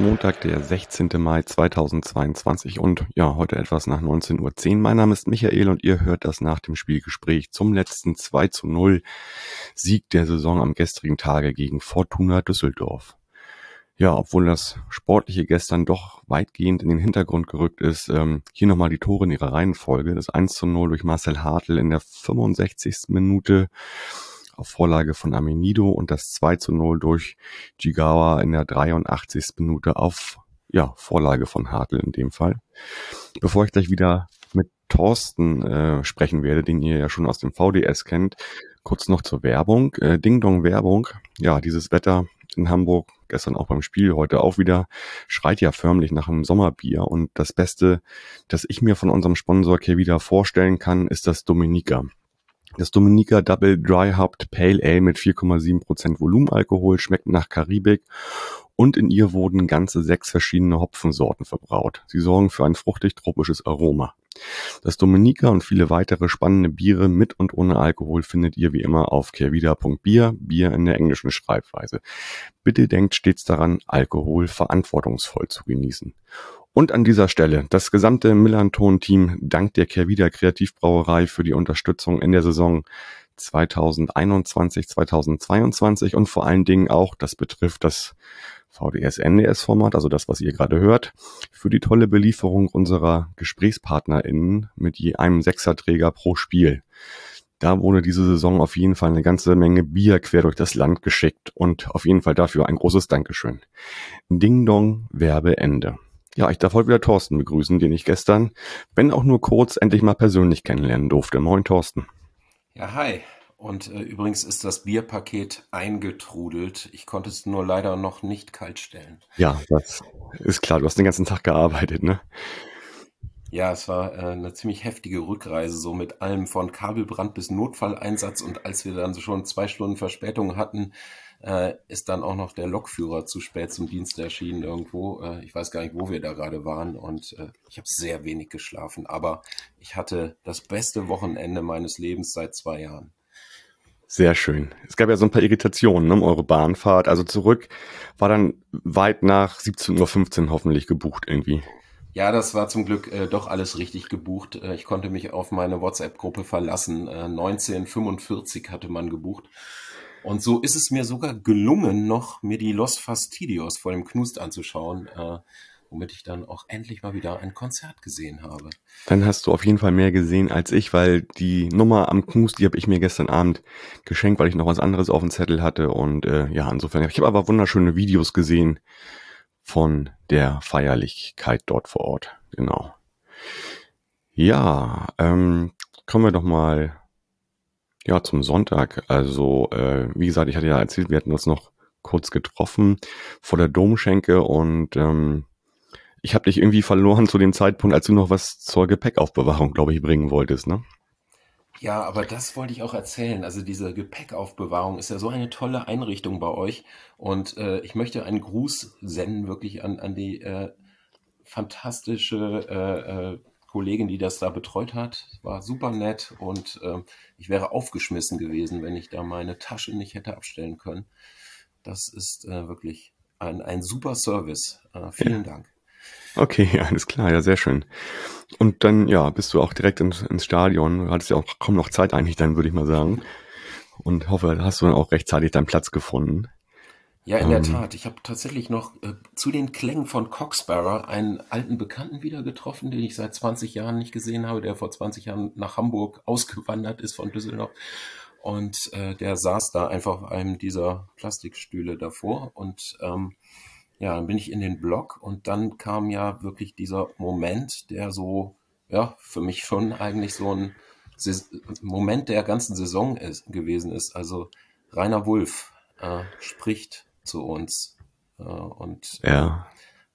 Montag, der 16. Mai 2022 und ja, heute etwas nach 19.10 Uhr. Mein Name ist Michael und ihr hört das nach dem Spielgespräch zum letzten 2 zu 0 Sieg der Saison am gestrigen Tage gegen Fortuna Düsseldorf. Ja, obwohl das Sportliche gestern doch weitgehend in den Hintergrund gerückt ist, ähm, hier nochmal die Tore in ihrer Reihenfolge. Das 1 zu 0 durch Marcel Hartl in der 65. Minute auf Vorlage von Amenido und das 2 zu 0 durch Jigawa in der 83. Minute auf ja, Vorlage von Hartl in dem Fall. Bevor ich gleich wieder mit Thorsten äh, sprechen werde, den ihr ja schon aus dem VDS kennt, kurz noch zur Werbung. Äh, Ding Dong Werbung. Ja, dieses Wetter in Hamburg, gestern auch beim Spiel, heute auch wieder, schreit ja förmlich nach einem Sommerbier. Und das Beste, das ich mir von unserem Sponsor hier wieder vorstellen kann, ist das Dominica. Das Dominica Double Dry Hopped Pale Ale mit 4,7% Volumenalkohol schmeckt nach Karibik und in ihr wurden ganze sechs verschiedene Hopfensorten verbraut. Sie sorgen für ein fruchtig-tropisches Aroma. Das Dominica und viele weitere spannende Biere mit und ohne Alkohol findet ihr wie immer auf kehrwieder.bier, Bier in der englischen Schreibweise. Bitte denkt stets daran, Alkohol verantwortungsvoll zu genießen. Und an dieser Stelle, das gesamte Millanton-Team dankt der Kehrwieder Kreativbrauerei für die Unterstützung in der Saison 2021, 2022 und vor allen Dingen auch, das betrifft das VDS-NDS-Format, also das, was ihr gerade hört, für die tolle Belieferung unserer GesprächspartnerInnen mit je einem Sechserträger pro Spiel. Da wurde diese Saison auf jeden Fall eine ganze Menge Bier quer durch das Land geschickt und auf jeden Fall dafür ein großes Dankeschön. Ding Dong, Werbeende. Ja, ich darf heute wieder Thorsten begrüßen, den ich gestern, wenn auch nur kurz, endlich mal persönlich kennenlernen durfte. Moin, Thorsten. Ja, hi. Und äh, übrigens ist das Bierpaket eingetrudelt. Ich konnte es nur leider noch nicht kalt stellen. Ja, das ist klar. Du hast den ganzen Tag gearbeitet, ne? Ja, es war äh, eine ziemlich heftige Rückreise, so mit allem von Kabelbrand bis Notfalleinsatz. Und als wir dann so schon zwei Stunden Verspätung hatten, äh, ist dann auch noch der Lokführer zu spät zum Dienst erschienen irgendwo. Äh, ich weiß gar nicht, wo wir da gerade waren und äh, ich habe sehr wenig geschlafen. Aber ich hatte das beste Wochenende meines Lebens seit zwei Jahren. Sehr schön. Es gab ja so ein paar Irritationen ne, um eure Bahnfahrt. Also zurück war dann weit nach 17.15 Uhr hoffentlich gebucht irgendwie. Ja, das war zum Glück äh, doch alles richtig gebucht. Äh, ich konnte mich auf meine WhatsApp-Gruppe verlassen. Äh, 1945 hatte man gebucht. Und so ist es mir sogar gelungen, noch mir die Los Fastidios vor dem Knust anzuschauen. Womit ich dann auch endlich mal wieder ein Konzert gesehen habe. Dann hast du auf jeden Fall mehr gesehen als ich, weil die Nummer am Knus, die habe ich mir gestern Abend geschenkt, weil ich noch was anderes auf dem Zettel hatte. Und äh, ja, insofern, ich habe aber wunderschöne Videos gesehen von der Feierlichkeit dort vor Ort. Genau. Ja, ähm, kommen wir doch mal ja zum Sonntag. Also, äh, wie gesagt, ich hatte ja erzählt, wir hatten uns noch kurz getroffen vor der Domschenke und ähm, ich habe dich irgendwie verloren zu dem Zeitpunkt, als du noch was zur Gepäckaufbewahrung, glaube ich, bringen wolltest, ne? Ja, aber das wollte ich auch erzählen. Also diese Gepäckaufbewahrung ist ja so eine tolle Einrichtung bei euch. Und äh, ich möchte einen Gruß senden wirklich an, an die äh, fantastische äh, äh, Kollegin, die das da betreut hat. War super nett und äh, ich wäre aufgeschmissen gewesen, wenn ich da meine Tasche nicht hätte abstellen können. Das ist äh, wirklich ein, ein super Service. Äh, vielen. Dank. Okay, alles klar, ja, sehr schön. Und dann, ja, bist du auch direkt ins, ins Stadion. Du hattest ja auch kaum noch Zeit eigentlich dann, würde ich mal sagen. Und hoffe, hast du dann auch rechtzeitig deinen Platz gefunden. Ja, in ähm, der Tat. Ich habe tatsächlich noch äh, zu den Klängen von Coxbarrow einen alten Bekannten wieder getroffen, den ich seit 20 Jahren nicht gesehen habe, der vor 20 Jahren nach Hamburg ausgewandert ist von Düsseldorf. Und äh, der saß da einfach auf einem dieser Plastikstühle davor und ähm, ja, dann bin ich in den Blog und dann kam ja wirklich dieser Moment, der so, ja, für mich schon eigentlich so ein Moment der ganzen Saison ist, gewesen ist. Also Rainer Wulff äh, spricht zu uns äh, und ja.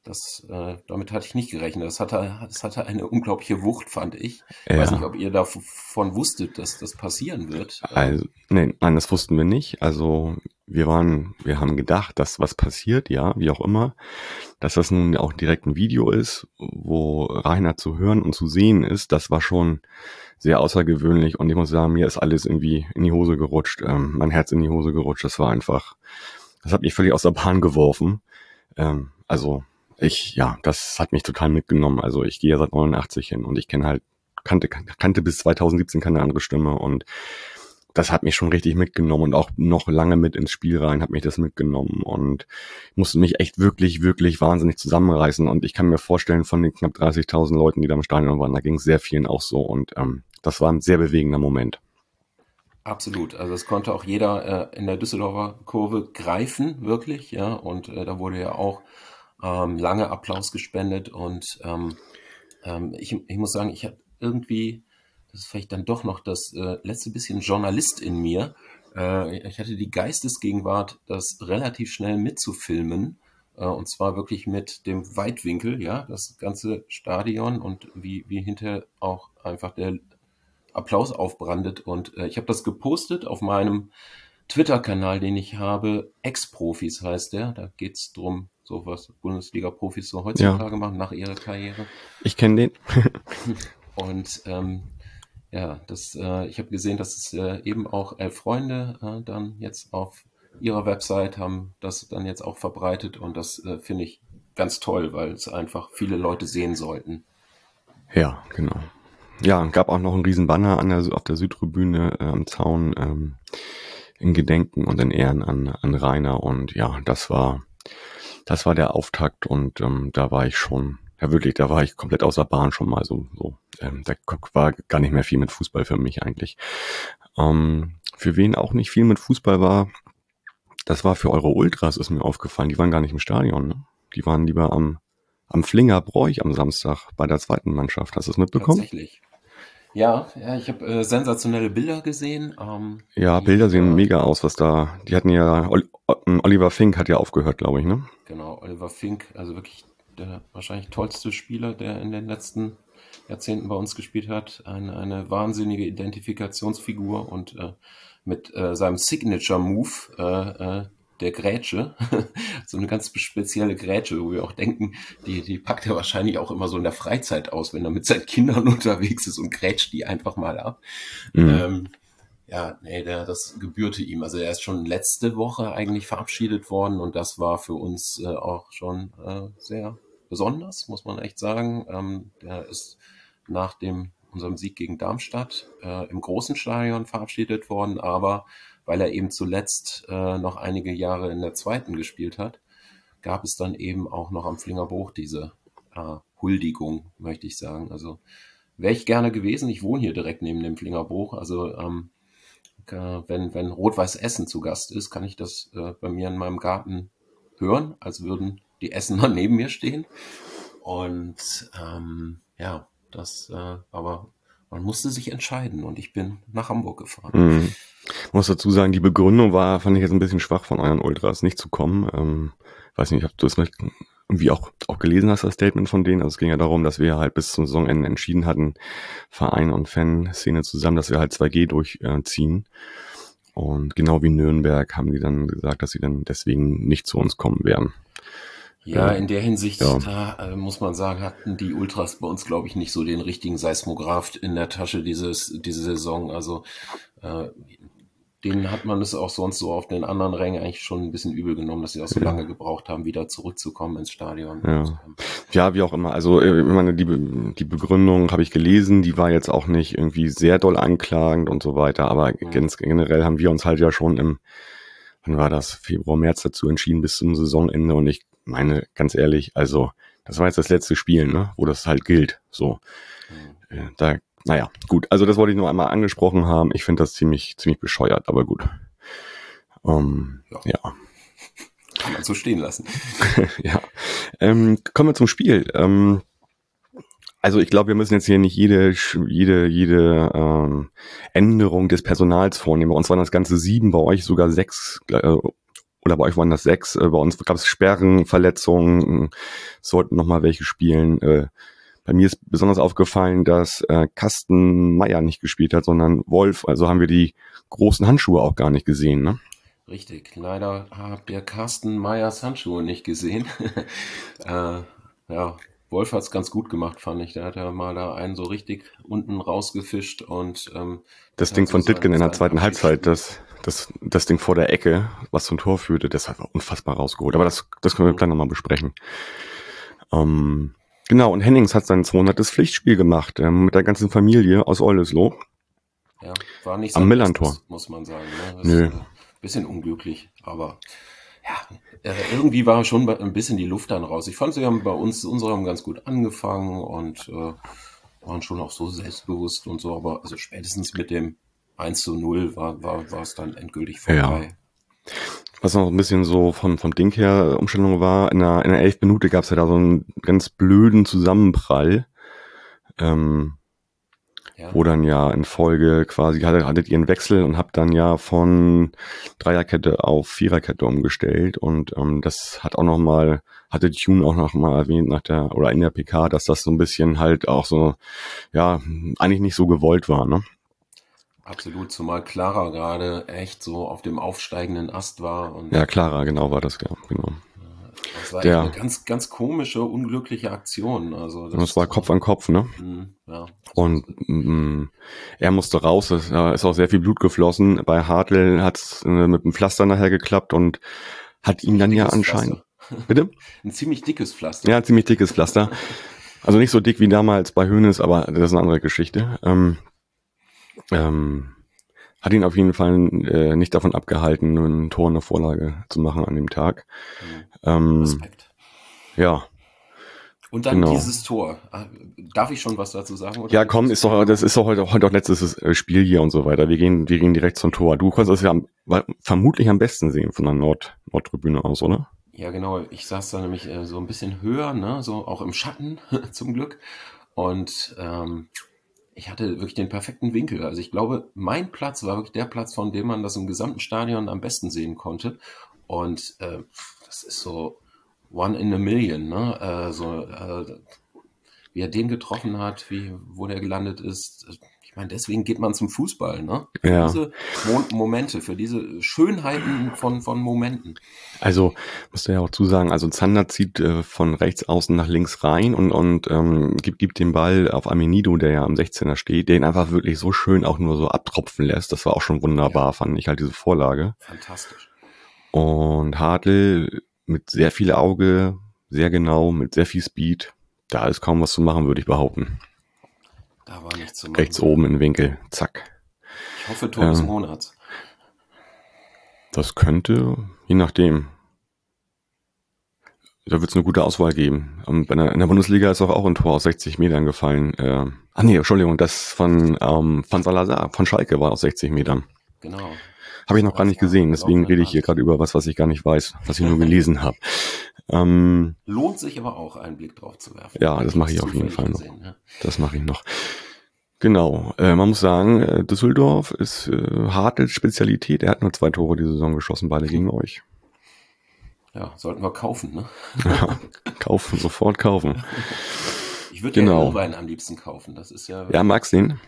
Das, äh, damit hatte ich nicht gerechnet. Das hatte, das hatte eine unglaubliche Wucht, fand ich. Ich ja. weiß nicht, ob ihr davon wusstet, dass das passieren wird. Also, nee, nein, das wussten wir nicht. Also wir waren, wir haben gedacht, dass was passiert, ja, wie auch immer, dass das nun auch direkt ein Video ist, wo Rainer zu hören und zu sehen ist, das war schon sehr außergewöhnlich und ich muss sagen, mir ist alles irgendwie in die Hose gerutscht, ähm, mein Herz in die Hose gerutscht, das war einfach, das hat mich völlig aus der Bahn geworfen. Ähm, also ich, ja, das hat mich total mitgenommen. Also ich gehe ja seit 89 hin und ich kenne halt, kannte, kannte bis 2017 keine andere Stimme und das hat mich schon richtig mitgenommen und auch noch lange mit ins Spiel rein hat mich das mitgenommen und musste mich echt wirklich, wirklich wahnsinnig zusammenreißen und ich kann mir vorstellen, von den knapp 30.000 Leuten, die da im Stadion waren, da ging es sehr vielen auch so und ähm, das war ein sehr bewegender Moment. Absolut. Also es konnte auch jeder äh, in der Düsseldorfer Kurve greifen, wirklich, ja. Und äh, da wurde ja auch ähm, lange Applaus gespendet und ähm, ähm, ich, ich muss sagen, ich habe irgendwie das ist vielleicht dann doch noch das äh, letzte bisschen Journalist in mir. Äh, ich hatte die Geistesgegenwart, das relativ schnell mitzufilmen. Äh, und zwar wirklich mit dem Weitwinkel, ja, das ganze Stadion und wie, wie hinterher auch einfach der Applaus aufbrandet. Und äh, ich habe das gepostet auf meinem Twitter-Kanal, den ich habe. Ex-Profis heißt der. Da geht es darum, so was Bundesliga-Profis so heutzutage ja. machen nach ihrer Karriere. Ich kenne den. und ähm, ja, das, äh, ich habe gesehen, dass es äh, eben auch elf Freunde äh, dann jetzt auf ihrer Website haben das dann jetzt auch verbreitet und das äh, finde ich ganz toll, weil es einfach viele Leute sehen sollten. Ja, genau. Ja, gab auch noch einen riesen Banner an der, auf der Südtribüne äh, am Zaun ähm, in Gedenken und in Ehren an, an Rainer und ja, das war das war der Auftakt und ähm, da war ich schon ja wirklich, da war ich komplett außer Bahn schon mal so. so. Ähm, da war gar nicht mehr viel mit Fußball für mich eigentlich. Ähm, für wen auch nicht viel mit Fußball war, das war für eure Ultras, ist mir aufgefallen. Die waren gar nicht im Stadion. Ne? Die waren lieber am, am Flinger Bräuch am Samstag bei der zweiten Mannschaft. Hast du es mitbekommen? Tatsächlich. Ja, ja, ich habe äh, sensationelle Bilder gesehen. Ähm, ja, Bilder sehen äh, mega aus, was da. Die hatten ja Oliver Fink hat ja aufgehört, glaube ich, ne? Genau, Oliver Fink, also wirklich der wahrscheinlich tollste Spieler, der in den letzten Jahrzehnten bei uns gespielt hat. Eine, eine wahnsinnige Identifikationsfigur und äh, mit äh, seinem Signature-Move, äh, äh, der Grätsche, so eine ganz spezielle Grätsche, wo wir auch denken, die, die packt er wahrscheinlich auch immer so in der Freizeit aus, wenn er mit seinen Kindern unterwegs ist und grätscht die einfach mal ab. Mhm. Ähm, ja, nee, der, das gebührte ihm. Also er ist schon letzte Woche eigentlich verabschiedet worden und das war für uns äh, auch schon äh, sehr besonders, muss man echt sagen. Ähm, der ist nach dem unserem Sieg gegen Darmstadt äh, im großen Stadion verabschiedet worden, aber weil er eben zuletzt äh, noch einige Jahre in der zweiten gespielt hat, gab es dann eben auch noch am Flingerbruch diese äh, Huldigung, möchte ich sagen. Also wäre ich gerne gewesen. Ich wohne hier direkt neben dem Flingerbruch. Also ähm, wenn, wenn Rot-Weiß Essen zu Gast ist, kann ich das äh, bei mir in meinem Garten hören, als würden die Essener neben mir stehen. Und ähm, ja, das, äh, aber man musste sich entscheiden und ich bin nach Hamburg gefahren. Mhm. Ich muss dazu sagen, die Begründung war, fand ich jetzt ein bisschen schwach von euren Ultras, nicht zu kommen. Ähm, weiß nicht, ob du es irgendwie auch, auch gelesen hast, das Statement von denen. Also es ging ja darum, dass wir halt bis zum Saisonende entschieden hatten, Verein und Fanszene zusammen, dass wir halt 2G durchziehen. Und genau wie Nürnberg haben die dann gesagt, dass sie dann deswegen nicht zu uns kommen werden. Ja, in der Hinsicht, ja. da äh, muss man sagen, hatten die Ultras bei uns, glaube ich, nicht so den richtigen Seismograph in der Tasche dieses, diese Saison. Also äh, denen hat man es auch sonst so auf den anderen Rängen eigentlich schon ein bisschen übel genommen, dass sie auch so ja. lange gebraucht haben, wieder zurückzukommen ins Stadion. Ja, ähm, ja wie auch immer. Also äh, ich meine, die, die Begründung habe ich gelesen, die war jetzt auch nicht irgendwie sehr doll anklagend und so weiter, aber mhm. ganz generell haben wir uns halt ja schon im wann war das, Februar, März dazu entschieden bis zum Saisonende und ich meine, ganz ehrlich, also das war jetzt das letzte Spiel, ne, wo das halt gilt. So, mhm. äh, da, naja, gut. Also das wollte ich nur einmal angesprochen haben. Ich finde das ziemlich, ziemlich bescheuert, aber gut. Um, ähm, ja. ja. Kann man so stehen lassen. ja. Ähm, kommen wir zum Spiel. Ähm, also ich glaube, wir müssen jetzt hier nicht jede, jede, jede ähm, Änderung des Personals vornehmen. Bei uns waren das ganze sieben, bei euch sogar sechs äh, oder bei euch waren das sechs. Äh, bei uns gab es Sperren, Verletzungen, sollten noch mal welche spielen. Äh, bei mir ist besonders aufgefallen, dass äh, Carsten Meier nicht gespielt hat, sondern Wolf. Also haben wir die großen Handschuhe auch gar nicht gesehen. Ne? Richtig. Leider habt ihr Carsten Meyers Handschuhe nicht gesehen. äh, ja, Wolf hat es ganz gut gemacht, fand ich. Der hat ja mal da einen so richtig unten rausgefischt und ähm, das Ding von Ditgen in der zweiten Halbzeit, das, das, das Ding vor der Ecke, was zum Tor führte, das hat unfassbar rausgeholt. Aber das, das können wir gleich nochmal besprechen. Ähm, genau, und Hennings hat sein 200. Pflichtspiel gemacht ähm, mit der ganzen Familie aus Eulesloh. Ja, war nicht so am Millantor, muss man sagen. Ne? Nö. Ist, äh, bisschen unglücklich, aber ja, äh, irgendwie war schon ein bisschen die Luft dann raus. Ich fand, sie haben bei uns, unsere haben ganz gut angefangen und äh, waren schon auch so selbstbewusst und so, aber also spätestens mit dem 1 zu 0 war, war, war es dann endgültig vorbei. Ja. Was noch ein bisschen so von, vom Ding her Umstellung war, in der, in der 11 Minute gab es ja da so einen ganz blöden Zusammenprall. Ähm, ja. wo dann ja in Folge quasi hattet, hattet ihr einen Wechsel und habt dann ja von Dreierkette auf Viererkette umgestellt und ähm, das hat auch nochmal, hatte Tune auch nochmal erwähnt nach der oder in der PK, dass das so ein bisschen halt auch so, ja, eigentlich nicht so gewollt war, ne? Absolut, zumal Clara gerade echt so auf dem aufsteigenden Ast war. Und ja, Clara, genau war das, genau. Das war der, eine ganz, ganz komische, unglückliche Aktion. Also das, das war Kopf an Kopf, ne? Mh, ja. Und mh, er musste raus, es ist auch sehr viel Blut geflossen. Bei Hartl hat es äh, mit dem Pflaster nachher geklappt und hat ihn dann ja anscheinend. Pflaster. Bitte? Ein ziemlich dickes Pflaster. Ja, ein ziemlich dickes Pflaster. Also nicht so dick wie damals bei Hönes, aber das ist eine andere Geschichte. Ähm, ähm, hat ihn auf jeden Fall äh, nicht davon abgehalten, ein Tor eine Vorlage zu machen an dem Tag. Mhm. Ähm, Respekt. Ja. Und dann genau. dieses Tor. Ah, darf ich schon was dazu sagen? Oder ja, komm, ist doch, das ist doch heute, heute auch letztes äh, Spiel hier und so weiter. Wir gehen, wir gehen direkt zum Tor. Du kannst das ja am, vermutlich am besten sehen von der Nord, Nordtribüne aus, oder? Ja, genau. Ich saß da nämlich äh, so ein bisschen höher, ne, so auch im Schatten zum Glück. Und ähm, ich hatte wirklich den perfekten Winkel. Also ich glaube, mein Platz war wirklich der Platz, von dem man das im gesamten Stadion am besten sehen konnte. Und äh, das ist so one in a million, ne? Äh, so, äh, wie er den getroffen hat, wie, wo der gelandet ist. Ich meine, deswegen geht man zum Fußball, ne? Für ja. diese Mo Momente, für diese Schönheiten von, von Momenten. Also, musst du ja auch zusagen, also Zander zieht äh, von rechts außen nach links rein und, und ähm, gibt, gibt den Ball auf Amenido, der ja am 16er steht, den einfach wirklich so schön auch nur so abtropfen lässt. Das war auch schon wunderbar, ja. fand ich halt diese Vorlage. Fantastisch. Und Hartl mit sehr viel Auge, sehr genau, mit sehr viel Speed. Da ist kaum was zu machen, würde ich behaupten. Da war nichts zu machen. Rechts oben im Winkel, zack. Ich hoffe, Tor des ähm, Monats. Das könnte, je nachdem. Da wird es eine gute Auswahl geben. Und in der Bundesliga ist auch, auch ein Tor aus 60 Metern gefallen. Äh, ach nee, Entschuldigung, das von, ähm, von Salazar, von Schalke war aus 60 Metern. Genau. Habe ich noch gar nicht gesehen, deswegen rede ich hier gerade über was, was ich gar nicht weiß, was ich nur gelesen habe. Ähm, Lohnt sich aber auch, einen Blick drauf zu werfen. Ja, das mache ich auf jeden Fall noch. Gesehen, ja. Das mache ich noch. Genau, äh, man muss sagen, äh, Düsseldorf ist äh, Hartels Spezialität. Er hat nur zwei Tore die Saison geschossen, beide gegen euch. Ja, sollten wir kaufen, ne? ja, kaufen, sofort kaufen. Ich würde genau. ja Irrwein am liebsten kaufen. Das ist ja. Ja, magst den?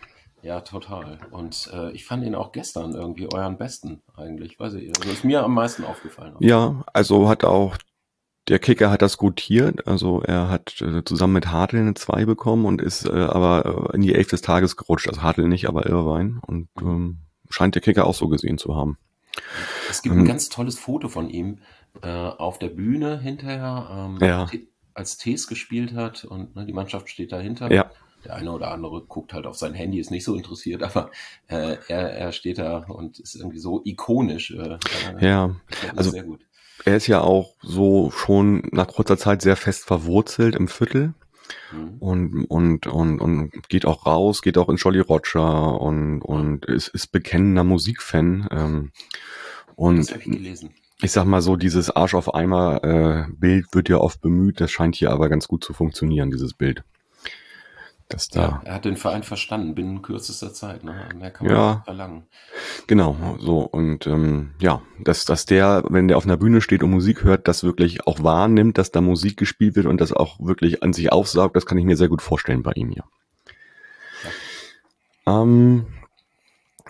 Ja, total. Und äh, ich fand ihn auch gestern irgendwie euren besten eigentlich. Weiß ich. Also ist mir am meisten aufgefallen. Ja, also hat auch der Kicker hat das gutiert. Also er hat äh, zusammen mit Hartl eine 2 bekommen und ist äh, aber äh, in die Elf des Tages gerutscht. Also Hartl nicht, aber Irrwein. Und ähm, scheint der Kicker auch so gesehen zu haben. Es gibt ähm, ein ganz tolles Foto von ihm äh, auf der Bühne hinterher, ähm, ja. als Tees gespielt hat und ne, die Mannschaft steht dahinter. Ja der eine oder andere guckt halt auf sein Handy, ist nicht so interessiert, aber äh, er, er steht da und ist irgendwie so ikonisch. Äh, ja, also sehr gut. Er ist ja auch so schon nach kurzer Zeit sehr fest verwurzelt im Viertel. Mhm. Und, und, und, und geht auch raus, geht auch in Jolly Roger und, und ist, ist bekennender Musikfan. Ähm, und das habe ich gelesen. Ich sag mal so, dieses Arsch auf Eimer äh, Bild wird ja oft bemüht, das scheint hier aber ganz gut zu funktionieren, dieses Bild. Das da. Ja, er hat den Verein verstanden binnen kürzester Zeit. Ne? Mehr kann man ja, verlangen. Genau, so und ähm, ja, dass, dass der, wenn der auf einer Bühne steht und Musik hört, das wirklich auch wahrnimmt, dass da Musik gespielt wird und das auch wirklich an sich aufsaugt, das kann ich mir sehr gut vorstellen bei ihm hier. Ja. Ähm,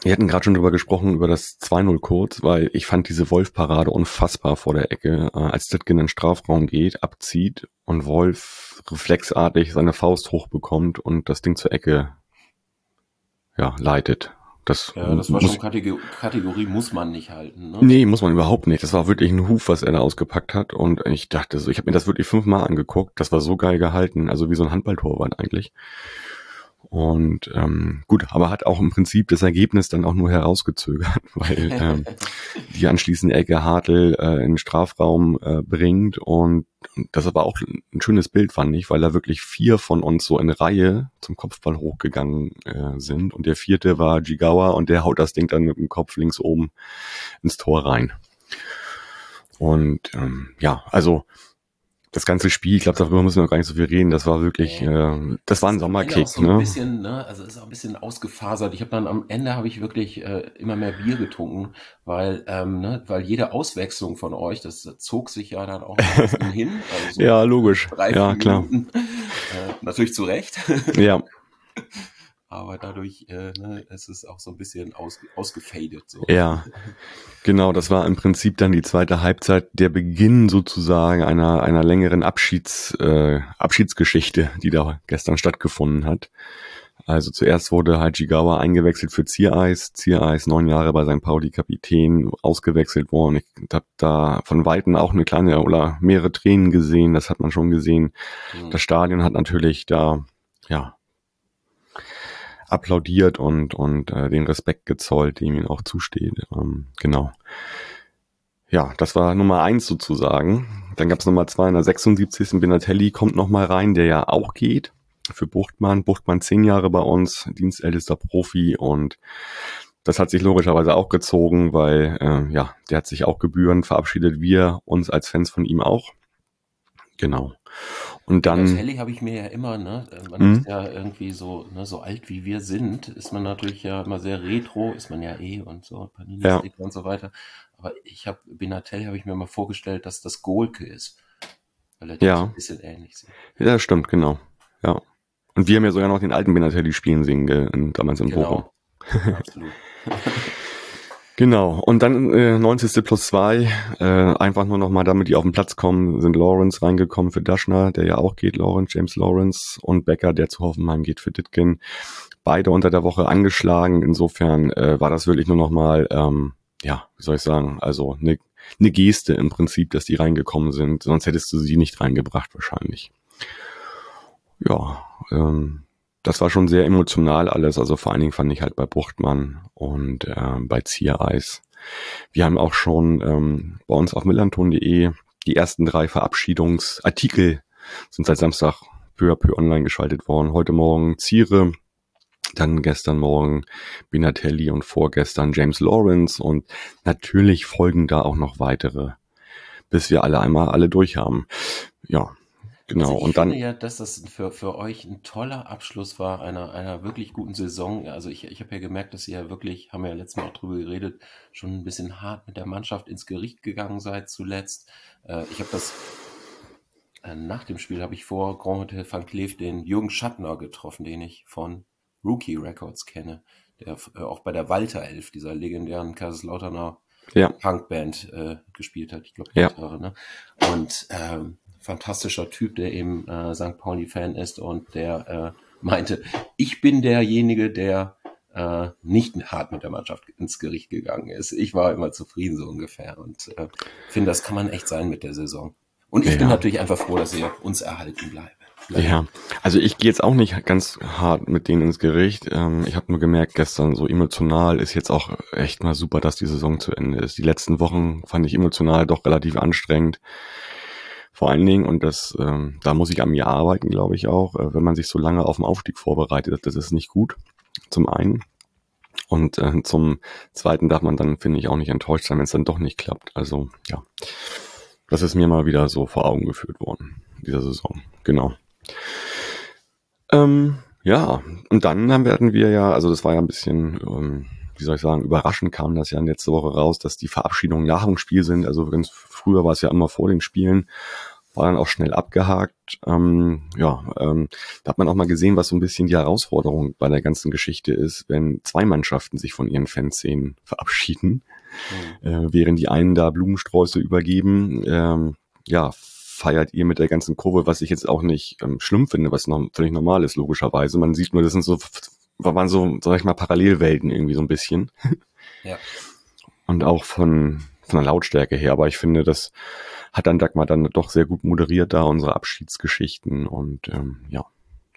Wir hatten gerade schon drüber gesprochen, über das 2-0 kurz, weil ich fand diese Wolf-Parade unfassbar vor der Ecke, äh, als Dittgen in den Strafraum geht, abzieht und Wolf reflexartig seine Faust hochbekommt und das Ding zur Ecke ja, leitet. Das, ja, das war muss, schon Kategor Kategorie, muss man nicht halten. Ne? Nee, muss man überhaupt nicht. Das war wirklich ein Huf, was er da ausgepackt hat. Und ich dachte so, ich habe mir das wirklich fünfmal angeguckt. Das war so geil gehalten. Also wie so ein Handballtorwart eigentlich. Und ähm, gut, aber hat auch im Prinzip das Ergebnis dann auch nur herausgezögert, weil ähm, die anschließende Ecke Hartl äh, in den Strafraum äh, bringt. Und das aber auch ein schönes Bild, fand ich, weil da wirklich vier von uns so in Reihe zum Kopfball hochgegangen äh, sind. Und der vierte war Jigawa und der haut das Ding dann mit dem Kopf links oben ins Tor rein. Und ähm, ja, also das ganze Spiel, ich glaube, darüber müssen wir gar nicht so viel reden. Das war wirklich, äh, das war ein Sommerkick. So ne? Ein bisschen, ne? Also ist auch ein bisschen ausgefasert. Ich habe dann am Ende habe ich wirklich äh, immer mehr Bier getrunken, weil, ähm, ne, weil jede Auswechslung von euch, das, zog sich ja dann auch hin. Also ja, logisch. Ja, klar. Äh, natürlich zu Recht. ja. aber dadurch äh, ne, ist es auch so ein bisschen aus, ausgefadet. So. Ja, genau, das war im Prinzip dann die zweite Halbzeit, der Beginn sozusagen einer, einer längeren Abschieds, äh, Abschiedsgeschichte, die da gestern stattgefunden hat. Also zuerst wurde Hajigawa eingewechselt für Ziereis. Ziereis, neun Jahre bei St. Pauli Kapitän, ausgewechselt worden. Ich habe da von Weitem auch eine kleine oder mehrere Tränen gesehen, das hat man schon gesehen. Mhm. Das Stadion hat natürlich da, ja, applaudiert und, und äh, den Respekt gezollt, dem ihm auch zusteht. Ähm, genau. Ja, das war Nummer eins sozusagen. Dann gab es Nummer zwei in der 76. Benatelli kommt nochmal rein, der ja auch geht. Für Buchtmann. Buchtmann zehn Jahre bei uns, dienstältester Profi und das hat sich logischerweise auch gezogen, weil äh, ja, der hat sich auch Gebühren verabschiedet, wir uns als Fans von ihm auch. Genau. Und dann. Als Helly habe ich mir ja immer, ne, man mhm. ist ja irgendwie so, ne, so alt wie wir sind, ist man natürlich ja immer sehr retro, ist man ja eh und so, Panini ja. und so weiter. Aber ich habe, Binatelli habe ich mir mal vorgestellt, dass das Golke ist. Weil er ja. ein bisschen ähnlich sieht. Ja, stimmt, genau. Ja. Und wir haben ja sogar noch den alten Binatelli spielen sehen, damals in genau. Bochum. Absolut. Genau, und dann äh, 90. plus zwei, äh, einfach nur nochmal, damit die auf den Platz kommen, sind Lawrence reingekommen für Daschner, der ja auch geht, Lawrence, James Lawrence und Becker, der zu Hoffenheim geht für Ditkin. Beide unter der Woche angeschlagen, insofern äh, war das wirklich nur nochmal, ähm, ja, wie soll ich sagen, also eine ne Geste im Prinzip, dass die reingekommen sind, sonst hättest du sie nicht reingebracht wahrscheinlich. Ja, ähm, das war schon sehr emotional alles. Also vor allen Dingen fand ich halt bei Buchtmann und äh, bei Ziereis. Wir haben auch schon ähm, bei uns auf millanton.de die ersten drei Verabschiedungsartikel sind seit Samstag peu à peu online geschaltet worden. Heute Morgen Ziere, dann gestern Morgen Binatelli und vorgestern James Lawrence und natürlich folgen da auch noch weitere, bis wir alle einmal alle durch haben. Ja, Genau, also und dann. Ich finde ja, dass das für, für euch ein toller Abschluss war einer, einer wirklich guten Saison. Also ich, ich habe ja gemerkt, dass ihr ja wirklich, haben wir ja letztes Mal auch drüber geredet, schon ein bisschen hart mit der Mannschaft ins Gericht gegangen seid zuletzt. Äh, ich habe das äh, nach dem Spiel habe ich vor Grand Hotel Van Cleef den Jürgen Schattner getroffen, den ich von Rookie Records kenne, der äh, auch bei der Walter Elf, dieser legendären Kaiserslauterner ja. Punkband äh, gespielt hat. Ich glaube, ja. ne? Und ähm, fantastischer Typ, der eben äh, St. Pauli-Fan ist und der äh, meinte, ich bin derjenige, der äh, nicht hart mit der Mannschaft ins Gericht gegangen ist. Ich war immer zufrieden so ungefähr und äh, finde, das kann man echt sein mit der Saison. Und ich ja. bin natürlich einfach froh, dass ihr uns erhalten bleibt. Ja, also ich gehe jetzt auch nicht ganz hart mit denen ins Gericht. Ähm, ich habe nur gemerkt, gestern so emotional ist jetzt auch echt mal super, dass die Saison zu Ende ist. Die letzten Wochen fand ich emotional doch relativ anstrengend. Vor allen Dingen, und das, ähm, da muss ich an mir arbeiten, glaube ich auch, äh, wenn man sich so lange auf den Aufstieg vorbereitet, das ist nicht gut. Zum einen. Und äh, zum zweiten darf man dann, finde ich, auch nicht enttäuscht sein, wenn es dann doch nicht klappt. Also, ja. Das ist mir mal wieder so vor Augen geführt worden, dieser Saison. Genau. Ähm, ja, und dann werden wir ja, also das war ja ein bisschen, ähm, wie soll ich sagen, überraschend kam das ja letzte Woche raus, dass die Verabschiedungen nach dem Spiel sind. Also ganz früher war es ja immer vor den Spielen. War dann auch schnell abgehakt. Ähm, ja, ähm, da hat man auch mal gesehen, was so ein bisschen die Herausforderung bei der ganzen Geschichte ist, wenn zwei Mannschaften sich von ihren Fanszenen verabschieden, mhm. äh, während die einen da Blumensträuße übergeben. Ähm, ja, feiert ihr mit der ganzen Kurve, was ich jetzt auch nicht ähm, schlimm finde, was noch völlig normal ist, logischerweise. Man sieht nur, das sind so, waren so, sag ich mal, Parallelwelten irgendwie so ein bisschen. Ja. Und auch von, von der Lautstärke her. Aber ich finde, das hat dann Dagmar dann doch sehr gut moderiert da, unsere Abschiedsgeschichten und ähm, ja.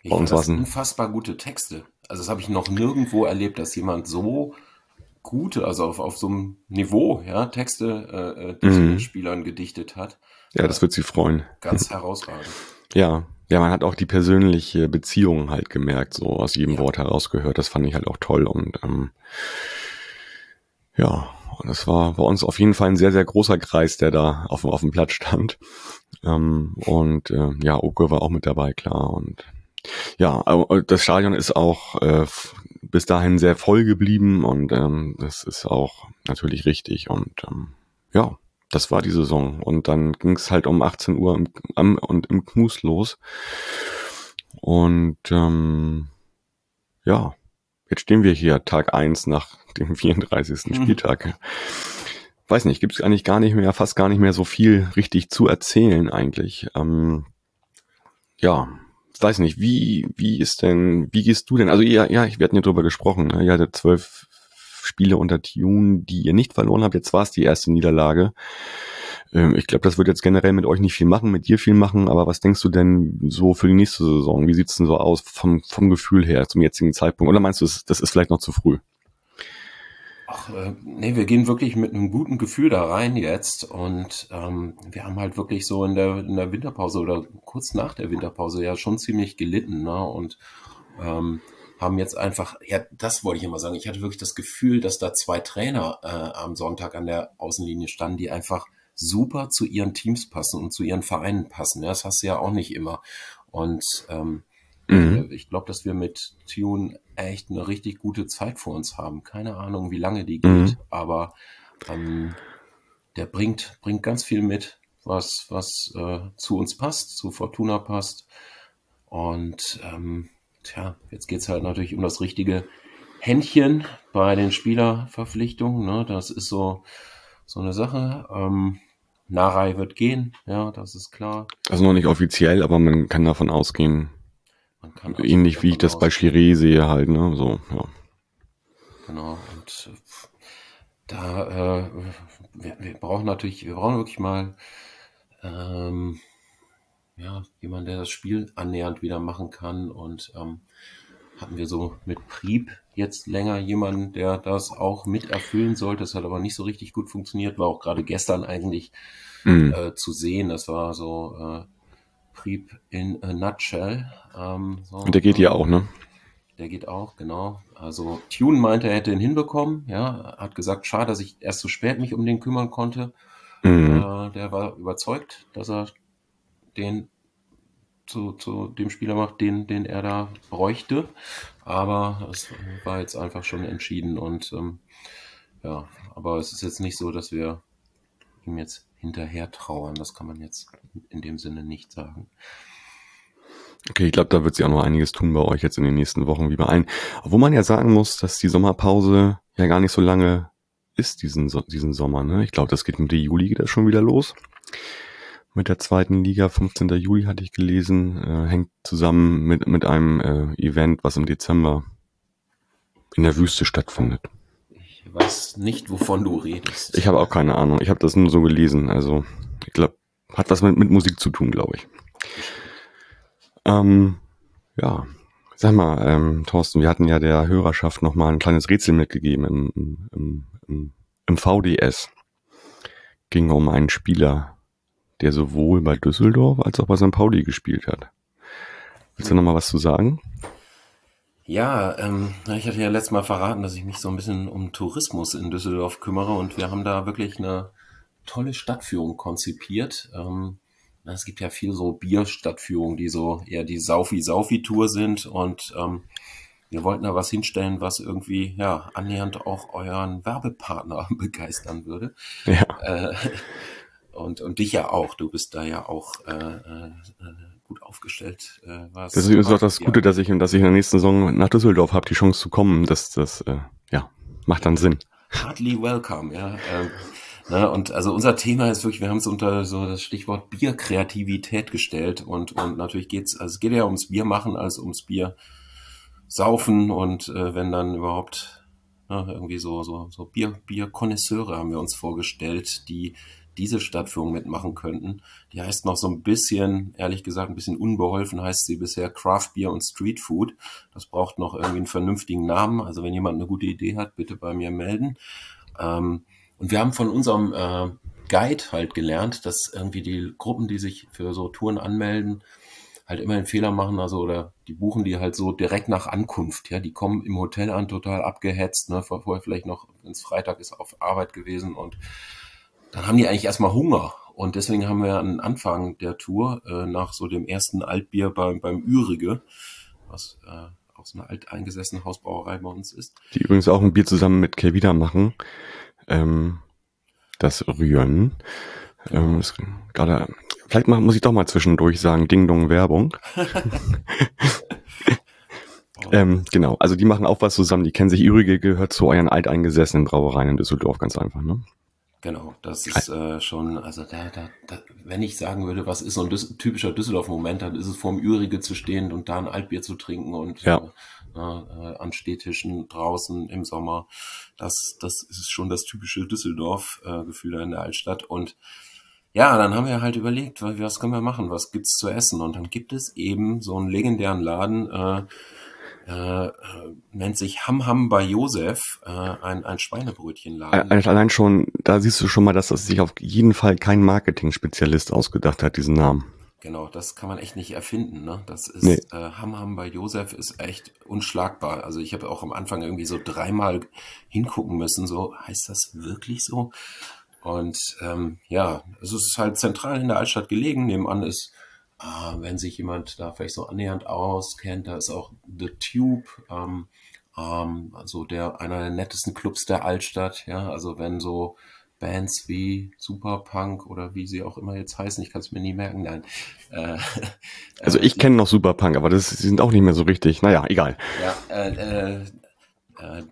Bei uns war unfassbar gute Texte. Also das habe ich noch nirgendwo erlebt, dass jemand so gute, also auf, auf so einem Niveau, ja, Texte äh, äh mhm. Spielern gedichtet hat. Ja, das wird sie freuen. Ganz herausragend. Ja, ja, man hat auch die persönliche Beziehung halt gemerkt, so aus jedem ja. Wort herausgehört. Das fand ich halt auch toll und ähm, ja, und das war bei uns auf jeden Fall ein sehr, sehr großer Kreis, der da auf, auf dem Platz stand. Ähm, und äh, ja, Oke war auch mit dabei, klar. Und ja, das Stadion ist auch äh, bis dahin sehr voll geblieben und ähm, das ist auch natürlich richtig. Und ähm, ja, das war die Saison. Und dann ging es halt um 18 Uhr im, am, und im Knus los. Und ähm, ja, jetzt stehen wir hier, Tag eins nach dem 34. Mhm. Spieltag. Weiß nicht, gibt es eigentlich gar nicht mehr, fast gar nicht mehr so viel richtig zu erzählen eigentlich. Ähm, ja, weiß nicht, wie, wie ist denn, wie gehst du denn? Also ja, ja, wir hatten ja drüber gesprochen, ne? ihr hattet zwölf Spiele unter Tune, die ihr nicht verloren habt. Jetzt war es die erste Niederlage. Ähm, ich glaube, das wird jetzt generell mit euch nicht viel machen, mit dir viel machen, aber was denkst du denn so für die nächste Saison? Wie sieht's denn so aus vom, vom Gefühl her zum jetzigen Zeitpunkt? Oder meinst du, das ist vielleicht noch zu früh? Ach, äh, nee, wir gehen wirklich mit einem guten Gefühl da rein jetzt und ähm, wir haben halt wirklich so in der, in der Winterpause oder kurz nach der Winterpause ja schon ziemlich gelitten ne? und ähm, haben jetzt einfach, ja, das wollte ich immer sagen, ich hatte wirklich das Gefühl, dass da zwei Trainer äh, am Sonntag an der Außenlinie standen, die einfach super zu ihren Teams passen und zu ihren Vereinen passen. Ja, das hast du ja auch nicht immer. Und ähm, mhm. Äh, ich glaube, dass wir mit Tune echt eine richtig gute Zeit vor uns haben. Keine Ahnung, wie lange die geht, mhm. aber ähm, der bringt, bringt ganz viel mit, was, was äh, zu uns passt, zu Fortuna passt. Und ähm, tja, jetzt geht's halt natürlich um das richtige Händchen bei den Spielerverpflichtungen. Ne? Das ist so, so eine Sache. Ähm, Narei wird gehen, ja, das ist klar. Also noch nicht offiziell, aber man kann davon ausgehen. Man kann ähnlich wie ich das bei Chiré sehe halt, ne? So, ja. Genau, und äh, da äh, wir, wir brauchen natürlich, wir brauchen wirklich mal ähm, ja, jemand, der das Spiel annähernd wieder machen kann. Und ähm, hatten wir so mit Prieb jetzt länger jemanden, der das auch mit erfüllen sollte. Das hat aber nicht so richtig gut funktioniert. War auch gerade gestern eigentlich mhm. äh, zu sehen. Das war so äh, Prieb in a nutshell. Ähm, so, Und der geht ja auch, ne? Der geht auch, genau. Also Tune meinte, er hätte ihn hinbekommen. Ja, hat gesagt, schade, dass ich erst so spät mich um den kümmern konnte. Mhm. Äh, der war überzeugt, dass er den zu, zu dem Spieler macht, den, den er da bräuchte. Aber es war jetzt einfach schon entschieden und ähm, ja, aber es ist jetzt nicht so, dass wir ihm jetzt hinterher trauern. Das kann man jetzt in dem Sinne nicht sagen. Okay, ich glaube, da wird sich auch noch einiges tun bei euch jetzt in den nächsten Wochen wie bei allen. Wo man ja sagen muss, dass die Sommerpause ja gar nicht so lange ist diesen, diesen Sommer. Ne? Ich glaube, das geht mit der Juli geht das schon wieder los mit der zweiten Liga. 15. Juli hatte ich gelesen, äh, hängt zusammen mit, mit einem äh, Event, was im Dezember in der Wüste stattfindet. Ich weiß nicht, wovon du redest. Ich habe auch keine Ahnung. Ich habe das nur so gelesen. Also, ich glaube, hat was mit, mit Musik zu tun, glaube ich. Ähm, ja, sag mal, ähm, Thorsten, wir hatten ja der Hörerschaft noch mal ein kleines Rätsel mitgegeben im, im, im, im VDS. Ging um einen Spieler, der sowohl bei Düsseldorf als auch bei St. Pauli gespielt hat. Willst du noch mal was zu sagen? Ja, ähm, ich hatte ja letztes Mal verraten, dass ich mich so ein bisschen um Tourismus in Düsseldorf kümmere und wir haben da wirklich eine tolle Stadtführung konzipiert. Ähm, es gibt ja viel so Bierstadtführungen, die so eher die Saufi-Saufi-Tour sind und ähm, wir wollten da was hinstellen, was irgendwie ja annähernd auch euren Werbepartner begeistern würde. Ja. Äh, und, und dich ja auch. Du bist da ja auch äh, äh, gut aufgestellt. Äh, was das ist auch das Gute, ja. dass ich, dass ich in der nächsten Saison nach Düsseldorf habe, die Chance zu kommen. Das, das äh, ja, macht dann Sinn. Hardly welcome, ja. Ähm, na, und also unser Thema ist wirklich, wir haben es unter so das Stichwort Bierkreativität gestellt und, und natürlich geht's, also es geht ja ums Bier machen als ums Bier saufen und äh, wenn dann überhaupt na, irgendwie so, so, so Bier, Bierkonnoisseure haben wir uns vorgestellt, die diese Stadtführung mitmachen könnten. Die heißt noch so ein bisschen, ehrlich gesagt, ein bisschen unbeholfen heißt sie bisher Craft Beer und Street Food. Das braucht noch irgendwie einen vernünftigen Namen. Also wenn jemand eine gute Idee hat, bitte bei mir melden. Ähm, und wir haben von unserem äh, Guide halt gelernt, dass irgendwie die Gruppen, die sich für so Touren anmelden, halt immer einen Fehler machen, also oder die buchen die halt so direkt nach Ankunft, ja, die kommen im Hotel an, total abgehetzt, ne, vorher vielleicht noch, wenn es Freitag ist, auf Arbeit gewesen und dann haben die eigentlich erstmal Hunger. Und deswegen haben wir am Anfang der Tour äh, nach so dem ersten Altbier beim, beim Ürige, was äh, auch so eine alteingesessene Hausbrauerei bei uns ist. Die übrigens auch ein Bier zusammen mit Kevida machen. Ähm, das Rühren. Ähm, gerade, vielleicht mal, muss ich doch mal zwischendurch sagen, Ding Dong Werbung. ähm, genau, also die machen auch was zusammen, die kennen sich Ürige, gehört zu euren alteingesessenen Brauereien in Düsseldorf, ganz einfach, ne? Genau, das ist äh, schon, also da, da, da, wenn ich sagen würde, was ist so ein Düs typischer Düsseldorf-Moment, dann ist es vorm Ürige zu stehen und da ein Altbier zu trinken und ja. äh, äh, an Städtischen draußen im Sommer. Das, das ist schon das typische Düsseldorf-Gefühl äh, in der Altstadt. Und ja, dann haben wir halt überlegt, was können wir machen, was gibt's zu essen? Und dann gibt es eben so einen legendären Laden, äh, äh, äh, nennt sich Ham Ham bei Josef, äh, ein, ein Schweinebrötchenladen. Allein schon, da siehst du schon mal, dass das sich auf jeden Fall kein Marketing-Spezialist ausgedacht hat, diesen Namen. Genau, das kann man echt nicht erfinden. Ne? Das ist nee. äh, Ham Ham bei Josef ist echt unschlagbar. Also ich habe auch am Anfang irgendwie so dreimal hingucken müssen. So heißt das wirklich so? Und ähm, ja, es ist halt zentral in der Altstadt gelegen. Nebenan ist äh, wenn sich jemand da vielleicht so annähernd auskennt, da ist auch The Tube, ähm, ähm, also der einer der nettesten Clubs der Altstadt, ja, also wenn so Bands wie Superpunk oder wie sie auch immer jetzt heißen, ich kann es mir nie merken, nein. Äh, also ich kenne noch Superpunk, aber das sind auch nicht mehr so richtig. Naja, egal. Ja, äh, äh, äh,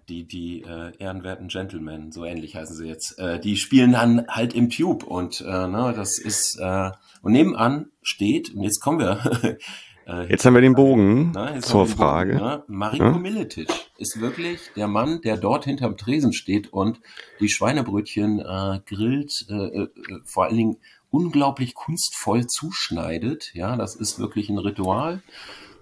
die, die äh, ehrenwerten Gentlemen, so ähnlich heißen sie jetzt, äh, die spielen dann halt im Tube und äh, ne, das ist äh, und nebenan steht, und jetzt kommen wir. äh, jetzt haben wir den Bogen na, zur den Frage. Bogen, ne? Mariko ja? Miletic ist wirklich der Mann, der dort hinterm Tresen steht und die Schweinebrötchen äh, grillt, äh, äh, vor allen Dingen unglaublich kunstvoll zuschneidet. Ja, das ist wirklich ein Ritual.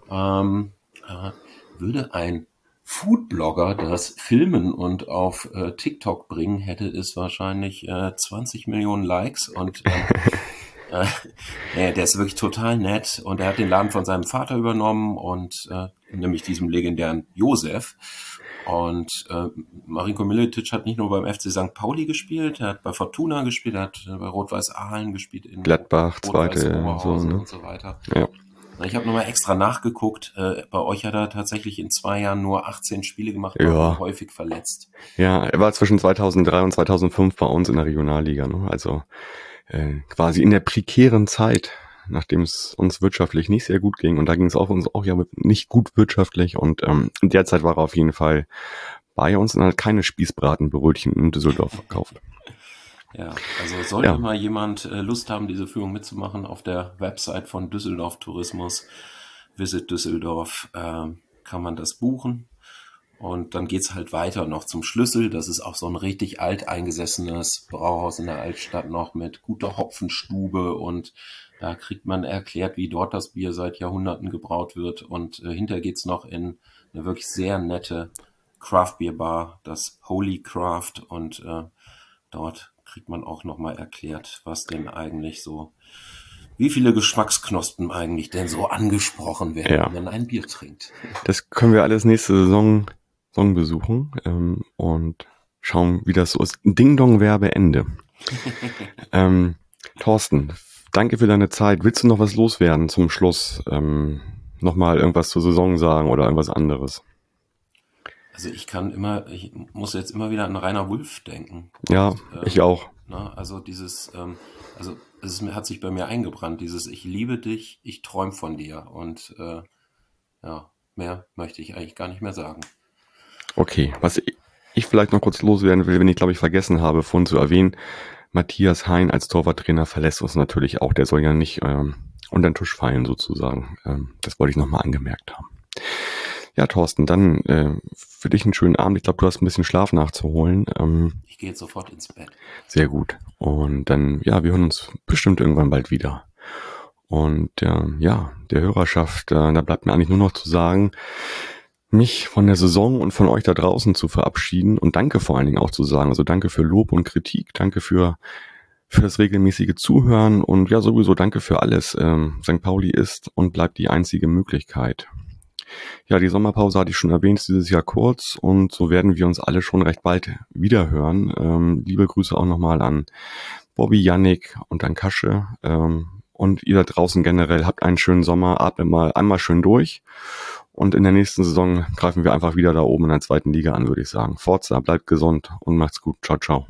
Ähm, äh, würde ein Foodblogger das filmen und auf äh, TikTok bringen, hätte es wahrscheinlich äh, 20 Millionen Likes und äh, äh, der ist wirklich total nett und er hat den Laden von seinem Vater übernommen und äh, nämlich diesem legendären Josef. Und äh, Marinko Miletic hat nicht nur beim FC St. Pauli gespielt, er hat bei Fortuna gespielt, er hat bei Rot-Weiß Aalen gespielt, in Gladbach, zweite so, ne? und so weiter. Ja. Ich habe nochmal extra nachgeguckt. Äh, bei euch hat er tatsächlich in zwei Jahren nur 18 Spiele gemacht, ja. häufig verletzt. Ja, er war zwischen 2003 und 2005 bei uns in der Regionalliga. Ne? Also äh, quasi in der prekären Zeit, nachdem es uns wirtschaftlich nicht sehr gut ging. Und da ging es auch uns auch ja nicht gut wirtschaftlich. Und ähm, in der Zeit war er auf jeden Fall bei uns und hat keine Spießbratenbrötchen in Düsseldorf verkauft. Ja, also sollte ja. mal jemand äh, Lust haben, diese Führung mitzumachen, auf der Website von Düsseldorf Tourismus, Visit Düsseldorf, äh, kann man das buchen. Und dann geht's halt weiter noch zum Schlüssel. Das ist auch so ein richtig alteingesessenes Brauhaus in der Altstadt noch mit guter Hopfenstube und da kriegt man erklärt, wie dort das Bier seit Jahrhunderten gebraut wird. Und äh, hinter geht's noch in eine wirklich sehr nette Craft Beer Bar, das Holy Craft und äh, dort kriegt man auch nochmal erklärt, was denn eigentlich so, wie viele Geschmacksknospen eigentlich denn so angesprochen werden, ja. wenn man ein Bier trinkt. Das können wir alles nächste Saison, Saison besuchen ähm, und schauen, wie das so ist. Ding-Dong-Werbe Ende. ähm, Thorsten, danke für deine Zeit. Willst du noch was loswerden zum Schluss? Ähm, Nochmal irgendwas zur Saison sagen oder irgendwas anderes? Also ich kann immer, ich muss jetzt immer wieder an Rainer Wulff denken. Ja, und, äh, ich auch. Ne? Also dieses, ähm, also es hat sich bei mir eingebrannt, dieses Ich liebe dich, ich träume von dir. Und äh, ja, mehr möchte ich eigentlich gar nicht mehr sagen. Okay, was ich vielleicht noch kurz loswerden will, wenn ich glaube ich vergessen habe, vorhin zu erwähnen, Matthias Hein als Torwarttrainer verlässt uns natürlich auch. Der soll ja nicht ähm, unter den Tisch fallen sozusagen. Ähm, das wollte ich nochmal angemerkt haben. Ja, Thorsten, dann äh, für dich einen schönen Abend. Ich glaube, du hast ein bisschen Schlaf nachzuholen. Ähm, ich gehe jetzt sofort ins Bett. Sehr gut. Und dann, ja, wir hören uns bestimmt irgendwann bald wieder. Und äh, ja, der Hörerschaft, äh, da bleibt mir eigentlich nur noch zu sagen, mich von der Saison und von euch da draußen zu verabschieden und danke vor allen Dingen auch zu sagen. Also danke für Lob und Kritik, danke für für das regelmäßige Zuhören und ja sowieso danke für alles. Ähm, St. Pauli ist und bleibt die einzige Möglichkeit. Ja, die Sommerpause hatte ich schon erwähnt, ist dieses Jahr kurz und so werden wir uns alle schon recht bald wieder hören. Ähm, liebe Grüße auch nochmal an Bobby, Yannick und an Kasche. Ähm, und ihr da draußen generell habt einen schönen Sommer, atmet mal einmal schön durch. Und in der nächsten Saison greifen wir einfach wieder da oben in der zweiten Liga an, würde ich sagen. Forza, bleibt gesund und macht's gut. Ciao, ciao.